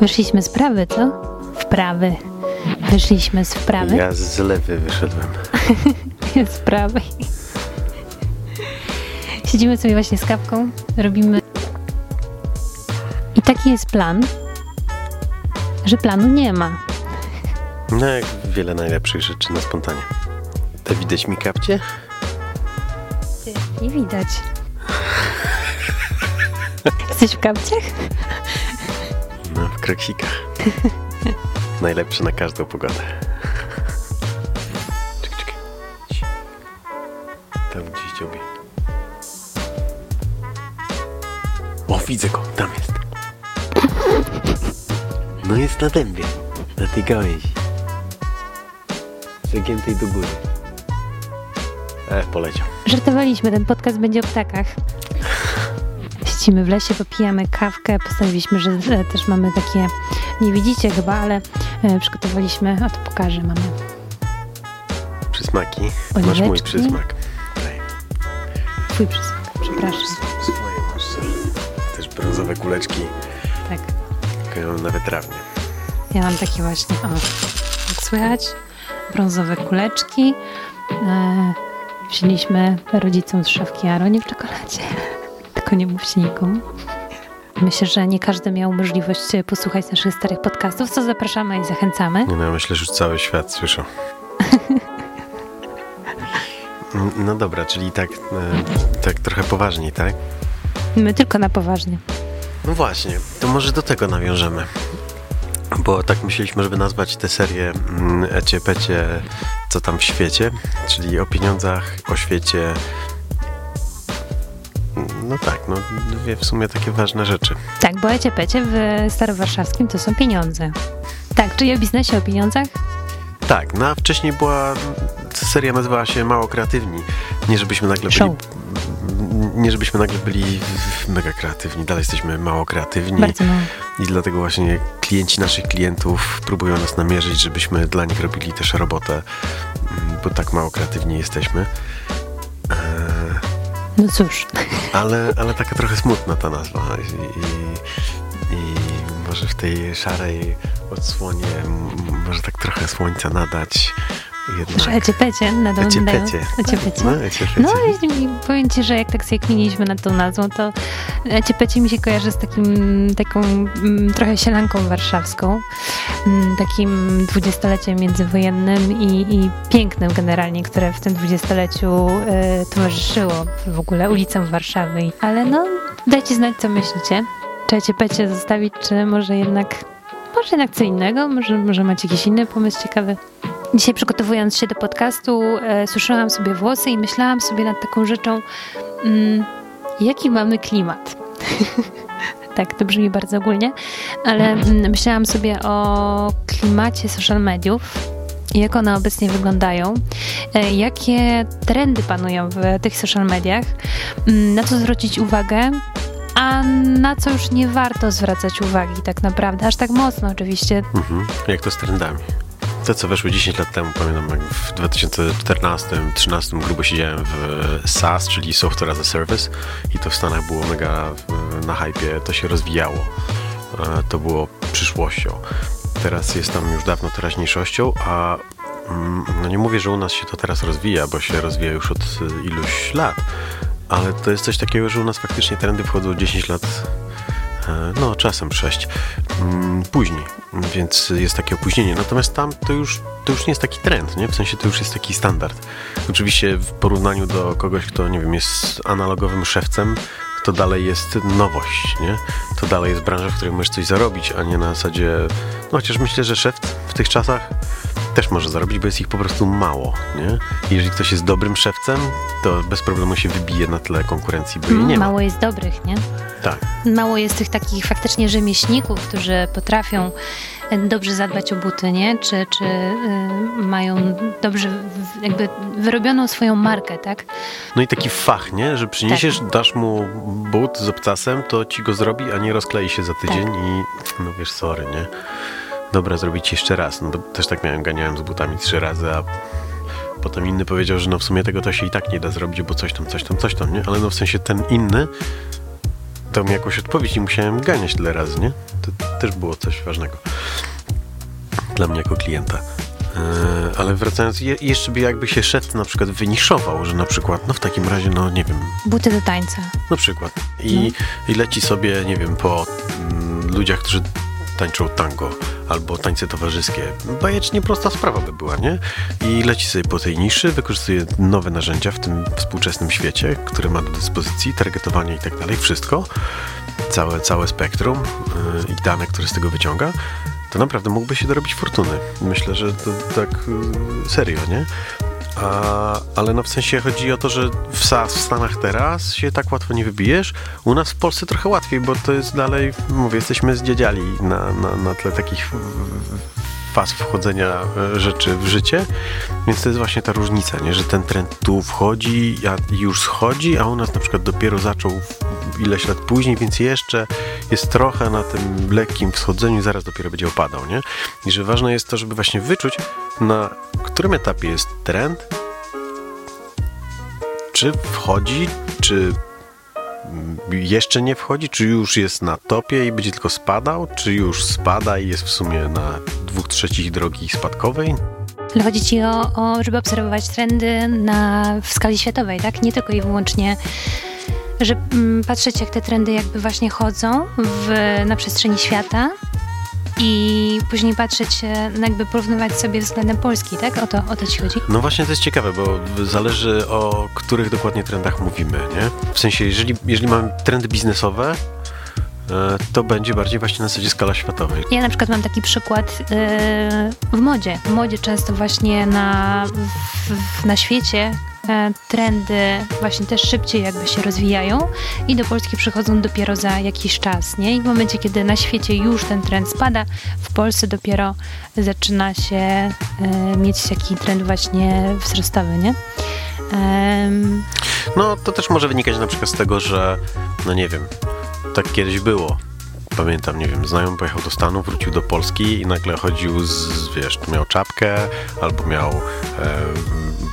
Wyszliśmy z prawy, co? Wprawy. Wyszliśmy z wprawy. Ja z lewy wyszedłem. z prawej. Siedzimy sobie właśnie z kawką, robimy. I taki jest plan, że planu nie ma. No jak wiele najlepszych rzeczy na spontanie. To widać mi kapcie? Nie widać. Jesteś w kapciach? W kreksikach. Najlepsze na każdą pogodę. Czekaj. Ci. Tam gdzieś dziobie. O, widzę go, tam jest. No jest na dębie, na tej gałęzi. Zagiętej do góry. E, poleciał. Żartowaliśmy, ten podcast będzie o ptakach. Siedzimy w lesie, popijamy kawkę. Postanowiliśmy, że też mamy takie, nie widzicie chyba, ale e, przygotowaliśmy, a to pokażę, mamy Przysmaki. Masz mój przysmak. Daj. twój przysmak, przepraszam. Swoje masz. Też brązowe kuleczki. Tak, Koją nawet trawnie. ja mam takie właśnie, o, jak słychać, brązowe kuleczki. E, wzięliśmy rodzicom z szafki Aronie w czekoladzie. Tylko nie mówcie nikomu. Myślę, że nie każdy miał możliwość e, posłuchać naszych starych podcastów, co zapraszamy i zachęcamy. Nie no, ja myślę, że już cały świat słyszał. No dobra, czyli tak, e, tak trochę poważniej, tak? My tylko na poważnie. No właśnie, to może do tego nawiążemy. Bo tak myśleliśmy, żeby nazwać tę serię mm, Ecie Pecie Co tam w świecie, czyli o pieniądzach, o świecie. No tak, no dwie w sumie takie ważne rzeczy. Tak, bo ecie-pecie w starowarszawskim to są pieniądze. Tak, czyli o biznesie, o pieniądzach? Tak, no a wcześniej była, seria nazywała się Mało Kreatywni. Nie żebyśmy nagle byli, Show. nie żebyśmy nagle byli mega kreatywni, dalej jesteśmy mało kreatywni Bardzo mało. i dlatego właśnie klienci naszych klientów próbują nas namierzyć, żebyśmy dla nich robili też robotę, bo tak mało kreatywni jesteśmy. Eee, No cóż, ale, ale taka trochę smutna ta nazwa. I, i, i może w tej szarej odsłonie może tak trochę słońca nadać jednak. że ecie-pecie na to Ecie-pecie. Ecie-pecie. No, ecie-pecie. No i powiem Ci, że jak tak sobie kminiliśmy nad tą nazwą, to ecie-pecie mi się kojarzy z takim, taką mm, trochę sielanką warszawską, mm, takim dwudziestoleciem międzywojennym i, i pięknym generalnie, które w tym dwudziestoleciu e, towarzyszyło w ogóle ulicom Warszawy. Ale no, dajcie znać, co myślicie. Czy ecie-pecie zostawić, czy może jednak, może jednak co innego? Może, może macie jakiś inny pomysł ciekawy? Dzisiaj przygotowując się do podcastu, e, suszyłam sobie włosy i myślałam sobie nad taką rzeczą, mm, jaki mamy klimat. tak, to brzmi bardzo ogólnie, ale mm, myślałam sobie o klimacie social mediów jak one obecnie wyglądają, e, jakie trendy panują w tych social mediach, mm, na co zwrócić uwagę, a na co już nie warto zwracać uwagi tak naprawdę, aż tak mocno oczywiście. Mhm. Jak to z trendami? Te, co weszły 10 lat temu, pamiętam jak w 2014-2013 grubo siedziałem w SaaS, czyli Software as a Service i to w Stanach było mega na hypie, to się rozwijało. E, To było przyszłością. Teraz jest tam już dawno teraźniejszością, a mm, no nie mówię, że u nas się to teraz rozwija, bo się rozwija już od iluś lat, ale to jest coś takiego, że u nas faktycznie trendy wchodzą 10 lat No, czasem 6 mm, później, więc jest takie opóźnienie. Natomiast tam to już, to już nie jest taki trend, nie? W sensie to już jest taki standard. Oczywiście w porównaniu do kogoś, kto, nie wiem, jest analogowym szewcem, to dalej jest nowość, nie? To dalej jest branża, w której możesz coś zarobić, a nie na zasadzie... No chociaż myślę, że szewc w tych czasach też może zarobić, bo jest ich po prostu mało, nie? Jeżeli ktoś jest dobrym szewcem, to bez problemu się wybije na tle konkurencji, bo jej nie ma. Mało jest dobrych, nie? Tak. Mało jest tych takich faktycznie rzemieślników, którzy potrafią e, dobrze zadbać o buty, nie? Czy, czy y, mają dobrze w- jakby wyrobioną swoją markę, tak? No i taki fach, nie? Że przyniesiesz, dasz mu but z obcasem, to ci go zrobi, a nie rozklei się za tydzień i no wiesz, sorry, nie? Dobra, zrobić jeszcze raz. No to też tak miałem, ganiałem z butami trzy razy, a potem inny powiedział, że no w sumie tego to się i tak nie da zrobić, bo coś tam, coś tam, coś tam, nie? Ale no w sensie ten inny dał mi jakąś odpowiedź i musiałem ganiać tyle razy, nie? To też było coś ważnego dla mnie jako klienta. E, ale wracając, jeszcze by jakby się szef na przykład wyniszował, że na przykład, no w takim razie, no nie wiem. Buty do tańca. Na przykład. I, no. i leci sobie, nie wiem, po mm, ludziach, którzy tańczą tango albo tańce towarzyskie. Bajecznie prosta sprawa by była, nie? I leci sobie po tej niszy, wykorzystuje nowe narzędzia w tym współczesnym świecie, które ma do dyspozycji, targetowanie i tak dalej, wszystko, całe, całe spektrum yy, i dane, które z tego wyciąga to naprawdę mógłby się dorobić fortuny. Myślę, że to tak y, serio, nie? A, ale no w sensie chodzi o to, że w, w Stanach teraz się tak łatwo nie wybijesz. U nas w Polsce trochę łatwiej, bo to jest dalej, mówię, jesteśmy zdziedziali na, na, na tle takich faz wchodzenia e, rzeczy w życie, więc to jest właśnie ta różnica, nie? że ten trend tu wchodzi, a już schodzi, a u nas na przykład dopiero zaczął ileś lat później, więc jeszcze jest trochę na tym lekkim wschodzeniu, zaraz dopiero będzie opadał, nie? I że ważne jest to, żeby właśnie wyczuć, na którym etapie jest trend, czy wchodzi, czy jeszcze nie wchodzi, czy już jest na topie i będzie tylko spadał, czy już spada i jest w sumie na dwóch trzecich drogi spadkowej? Ale chodzi ci o, o, żeby obserwować trendy na, w skali światowej, tak? Nie tylko i wyłącznie że mm, patrzeć, jak te trendy jakby właśnie chodzą w, na przestrzeni świata i później patrzeć, no jakby porównywać sobie względem Polski, tak? O to, o to ci chodzi? No właśnie to jest ciekawe, bo zależy o których dokładnie trendach mówimy, nie? W sensie, jeżeli, jeżeli mamy trendy biznesowe, e, to będzie bardziej właśnie na zasadzie skala światowej. Ja na przykład mam taki przykład yy, w modzie. W modzie często właśnie na, w, na świecie trendy właśnie też szybciej jakby się rozwijają i do Polski przychodzą dopiero za jakiś czas, nie? I w momencie, kiedy na świecie już ten trend spada, w Polsce dopiero zaczyna się e, mieć taki trend właśnie wzrostowy, nie? No, to też może wynikać na przykład z tego, że no nie wiem, tak kiedyś było pamiętam, nie wiem, znajomy pojechał do Stanów, wrócił do Polski i nagle chodził z, wiesz, miał czapkę albo miał e,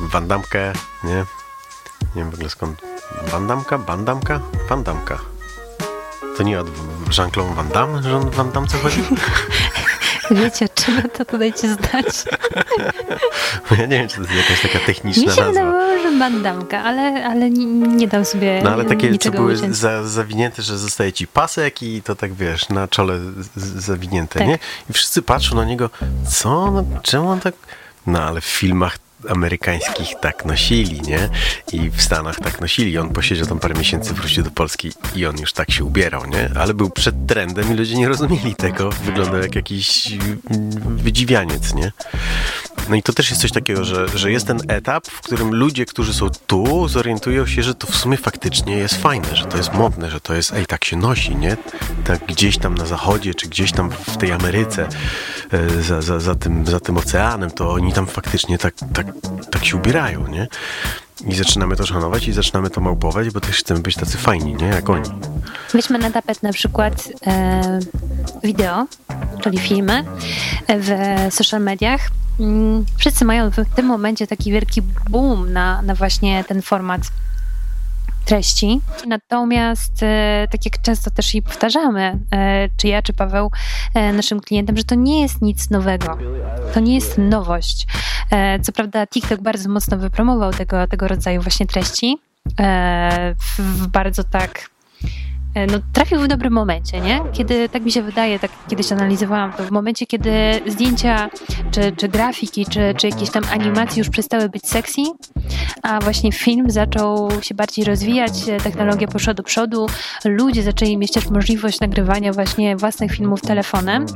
wandamkę, nie? Nie wiem w ogóle skąd. Wandamka? Bandamka? Wandamka. To nie od Jean-Claude Van Damme, że on w Wandamce chodzi? Wiecie, czym to dajcie znać? ja nie wiem, czy to jest jakaś taka techniczna Mi się nazwa. wydawało, że bandamka, ale, ale nie, nie dam sobie No ale takie, co były za, zawinięte, że zostaje ci pasek i to tak, wiesz, na czole zawinięte, tak. nie? I wszyscy patrzą na niego, co? No, czemu on tak... No ale w filmach amerykańskich tak nosili, nie? I w Stanach tak nosili. On posiedział tam parę miesięcy, wrócił do Polski i on już tak się ubierał, nie? Ale był przed trendem i ludzie nie rozumieli tego. Wyglądał jak jakiś wydziwianiec, nie? No i to też jest coś takiego, że, że jest ten etap, w którym ludzie, którzy są tu, zorientują się, że to w sumie faktycznie jest fajne, że to jest modne, że to jest, ej, tak się nosi, nie? Tak gdzieś tam na zachodzie, czy gdzieś tam w tej Ameryce, e, za, za, za, tym, za tym oceanem, to oni tam faktycznie tak, tak, tak się ubierają, nie? I zaczynamy to szanować i zaczynamy to małpować, bo też chcemy być tacy fajni, nie? Jak oni. Weźmy na tapet na przykład e, wideo, czyli filmy w social mediach. Mm, wszyscy mają w tym momencie taki wielki boom na, na właśnie ten format treści. Natomiast, e, tak jak często też i powtarzamy, e, czy ja, czy Paweł, e, naszym klientem, że to nie jest nic nowego. To nie jest nowość. Co prawda, TikTok bardzo mocno wypromował tego, tego rodzaju właśnie treści. W bardzo tak no, trafił w dobrym momencie, nie? Kiedy, tak mi się wydaje, tak kiedyś analizowałam to, w momencie, kiedy zdjęcia, czy, czy grafiki, czy, czy jakieś tam animacje już przestały być sexy, a właśnie film zaczął się bardziej rozwijać, technologia poszła do przodu, ludzie zaczęli mieć też możliwość nagrywania właśnie własnych filmów telefonem,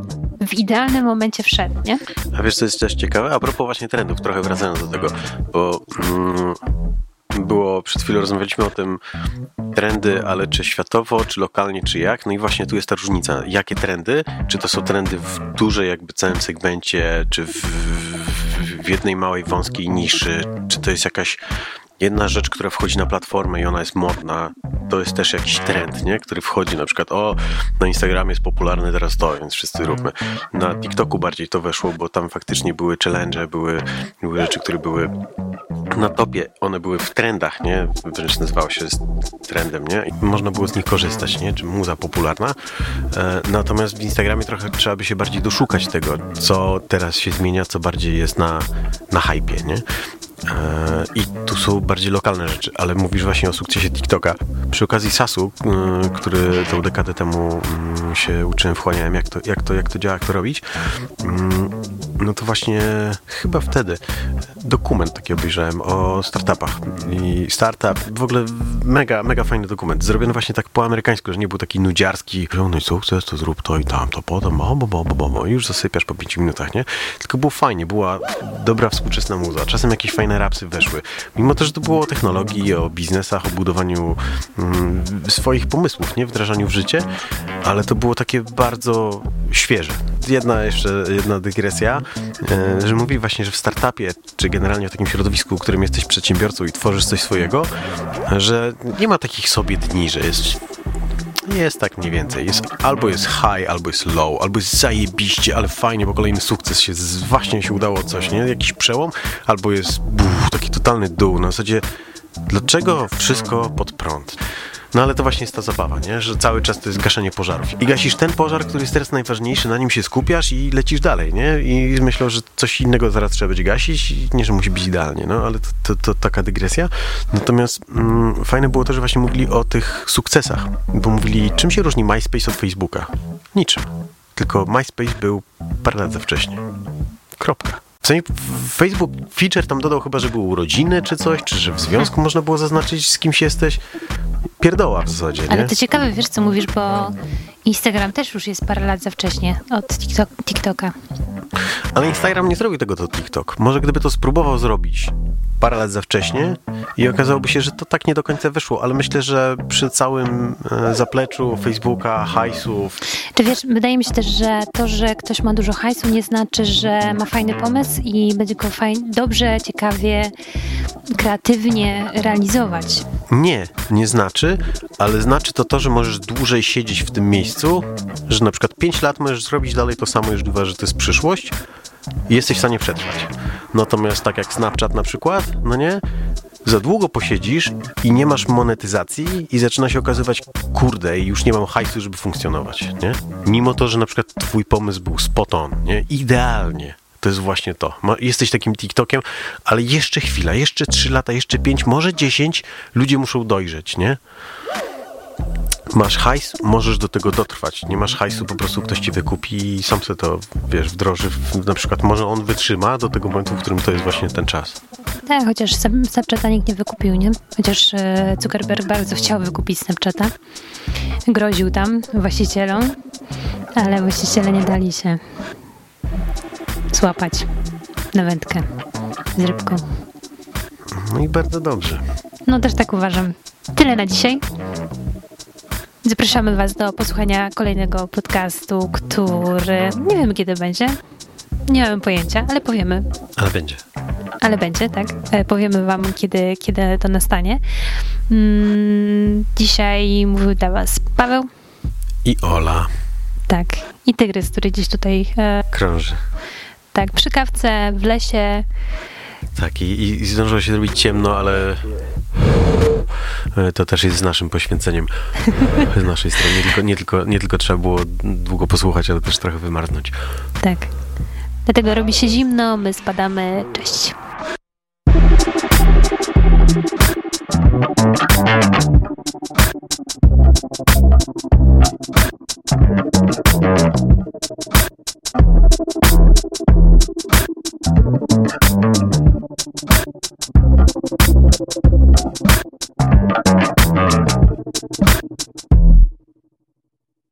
w idealnym momencie wszedł, nie? A wiesz, co jest też ciekawe? A propos właśnie trendów, trochę wracając do tego, bo... Mm, było, przed chwilą rozmawialiśmy o tym trendy, ale czy światowo, czy lokalnie, czy jak. No i właśnie tu jest ta różnica. Jakie trendy? Czy to są trendy w dużej jakby całym segmencie, czy w, w jednej małej, wąskiej niszy? Czy to jest jakaś jedna rzecz, która wchodzi na platformę i ona jest modna, to jest też jakiś trend, nie? który wchodzi na przykład, o, na Instagramie jest popularny teraz to, więc wszyscy róbmy. Na TikToku bardziej to weszło, bo tam faktycznie były challenge, były, były rzeczy, które były na topie, one były w trendach, nie? Wręcz nazywało się trendem, nie? I można było z nich korzystać, nie? Czy muza popularna. E, natomiast w Instagramie trochę trzeba by się bardziej doszukać tego, co teraz się zmienia, co bardziej jest na, na hypie, nie? E, I tu są bardziej lokalne rzeczy, ale mówisz właśnie o sukcesie TikToka. Przy okazji Sasu, e, który tą dekadę temu mm, się uczyłem, wchłaniałem, jak to, jak to, jak to działa, jak to robić. Mm, no to właśnie chyba wtedy dokument taki obejrzałem o startupach. I startup, w ogóle mega, mega fajny dokument. Zrobiony właśnie tak po amerykańsku, że nie był taki nudziarski, że no i sukces, to zrób to i tamto, potem bo, bo, bo, bo, bo, już zasypiasz po pięciu minutach, nie? Tylko było fajnie, była dobra współczesna muza. Czasem jakieś fajne rapsy weszły. Mimo to, że to było o technologii, o biznesach, o budowaniu mm, swoich pomysłów, nie? Wdrażaniu w życie, ale to było takie bardzo świeże. Jedna jeszcze, jedna dygresja, e, że mówi właśnie, że w startupie, czy generalnie w takim środowisku, w którym jesteś przedsiębiorcą i tworzysz coś swojego, że nie ma takich sobie dni, że jest jest tak mniej więcej. Jest, albo jest high, albo jest low, albo jest zajebiście, ale fajnie, bo kolejny sukces się, właśnie się udało coś, nie? Jakiś przełom, albo jest buf, taki totalny dół. Na zasadzie, dlaczego wszystko pod prąd? No ale to właśnie jest ta zabawa, nie? że cały czas to jest gaszenie pożarów. I gasisz ten pożar, który jest teraz najważniejszy, na nim się skupiasz i lecisz dalej, nie? I myślę, że coś innego zaraz trzeba będzie gasić. Nie, że musi być idealnie, no ale to, to, to taka dygresja. Natomiast mm, fajne było to, że właśnie mówili o tych sukcesach, bo mówili, czym się różni MySpace od Facebooka? Niczym. Tylko MySpace był parę lat za wcześnie. Kropka. W sensie Facebook feature tam dodał chyba, że były urodziny czy coś, czy że w związku można było zaznaczyć z kimś jesteś. Pierdoła w zasadzie, nie? Ale to ciekawe, wiesz co mówisz, bo Instagram też już jest parę lat za wcześnie od TikTok, TikToka. Ale Instagram nie zrobił tego do TikTok. Może gdyby to spróbował zrobić parę lat za wcześnie i okazałoby się, że to tak nie do końca wyszło, ale myślę, że przy całym e, zapleczu Facebooka, hajsów... Czy wiesz, wydaje mi się też, że to, że ktoś ma dużo hajsu nie znaczy, że ma fajny pomysł i będzie go fajnie, dobrze, ciekawie, kreatywnie realizować. Nie, nie znaczy, ale znaczy to to, że możesz dłużej siedzieć w tym miejscu, że na przykład 5 lat możesz zrobić dalej to samo, już uważasz, że to jest przyszłość, i jesteś w stanie przetrwać. Natomiast tak jak Snapchat na przykład, no nie? Za długo posiedzisz i nie masz monetyzacji i zaczyna się okazywać, kurde, już nie mam hajsu, żeby funkcjonować, nie? Mimo to, że na przykład twój pomysł był spot on, nie? Idealnie. To jest właśnie to. Jesteś takim TikTokiem, ale jeszcze chwila, jeszcze 3 lata, jeszcze 5, może 10, ludzie muszą dojrzeć, nie? masz hajs, możesz do tego dotrwać. Nie masz hajsu, po prostu ktoś ci wykupi i sam sobie to, wiesz, wdroży. Na przykład może on wytrzyma do tego momentu, w którym to jest właśnie ten czas. Tak, chociaż Snapchata nikt nie wykupił, nie? Chociaż e, Zuckerberg bardzo chciał wykupić Snapchata. Groził tam właścicielom, ale właściciele nie dali się złapać na wędkę z rybką. No i bardzo dobrze. No też tak uważam. Tyle na dzisiaj. Zapraszamy Was do posłuchania kolejnego podcastu, który nie wiem kiedy będzie. Nie mam pojęcia, ale powiemy. Ale będzie. Ale będzie, tak. E, powiemy Wam, kiedy, kiedy to nastanie. Mm, dzisiaj mówił dla Was Paweł. I Ola. Tak. I Tygrys, który gdzieś tutaj e, krąży. Tak, przy kawce, w lesie. Tak, i, i zdążyło się zrobić ciemno, ale E, to też jest z naszym poświęceniem z naszej strony. Nie tylko, nie, tylko, nie tylko trzeba było długo posłuchać, ale też trochę wymarznąć. Tak. Dlatego robi się zimno, my spadamy. Cześć.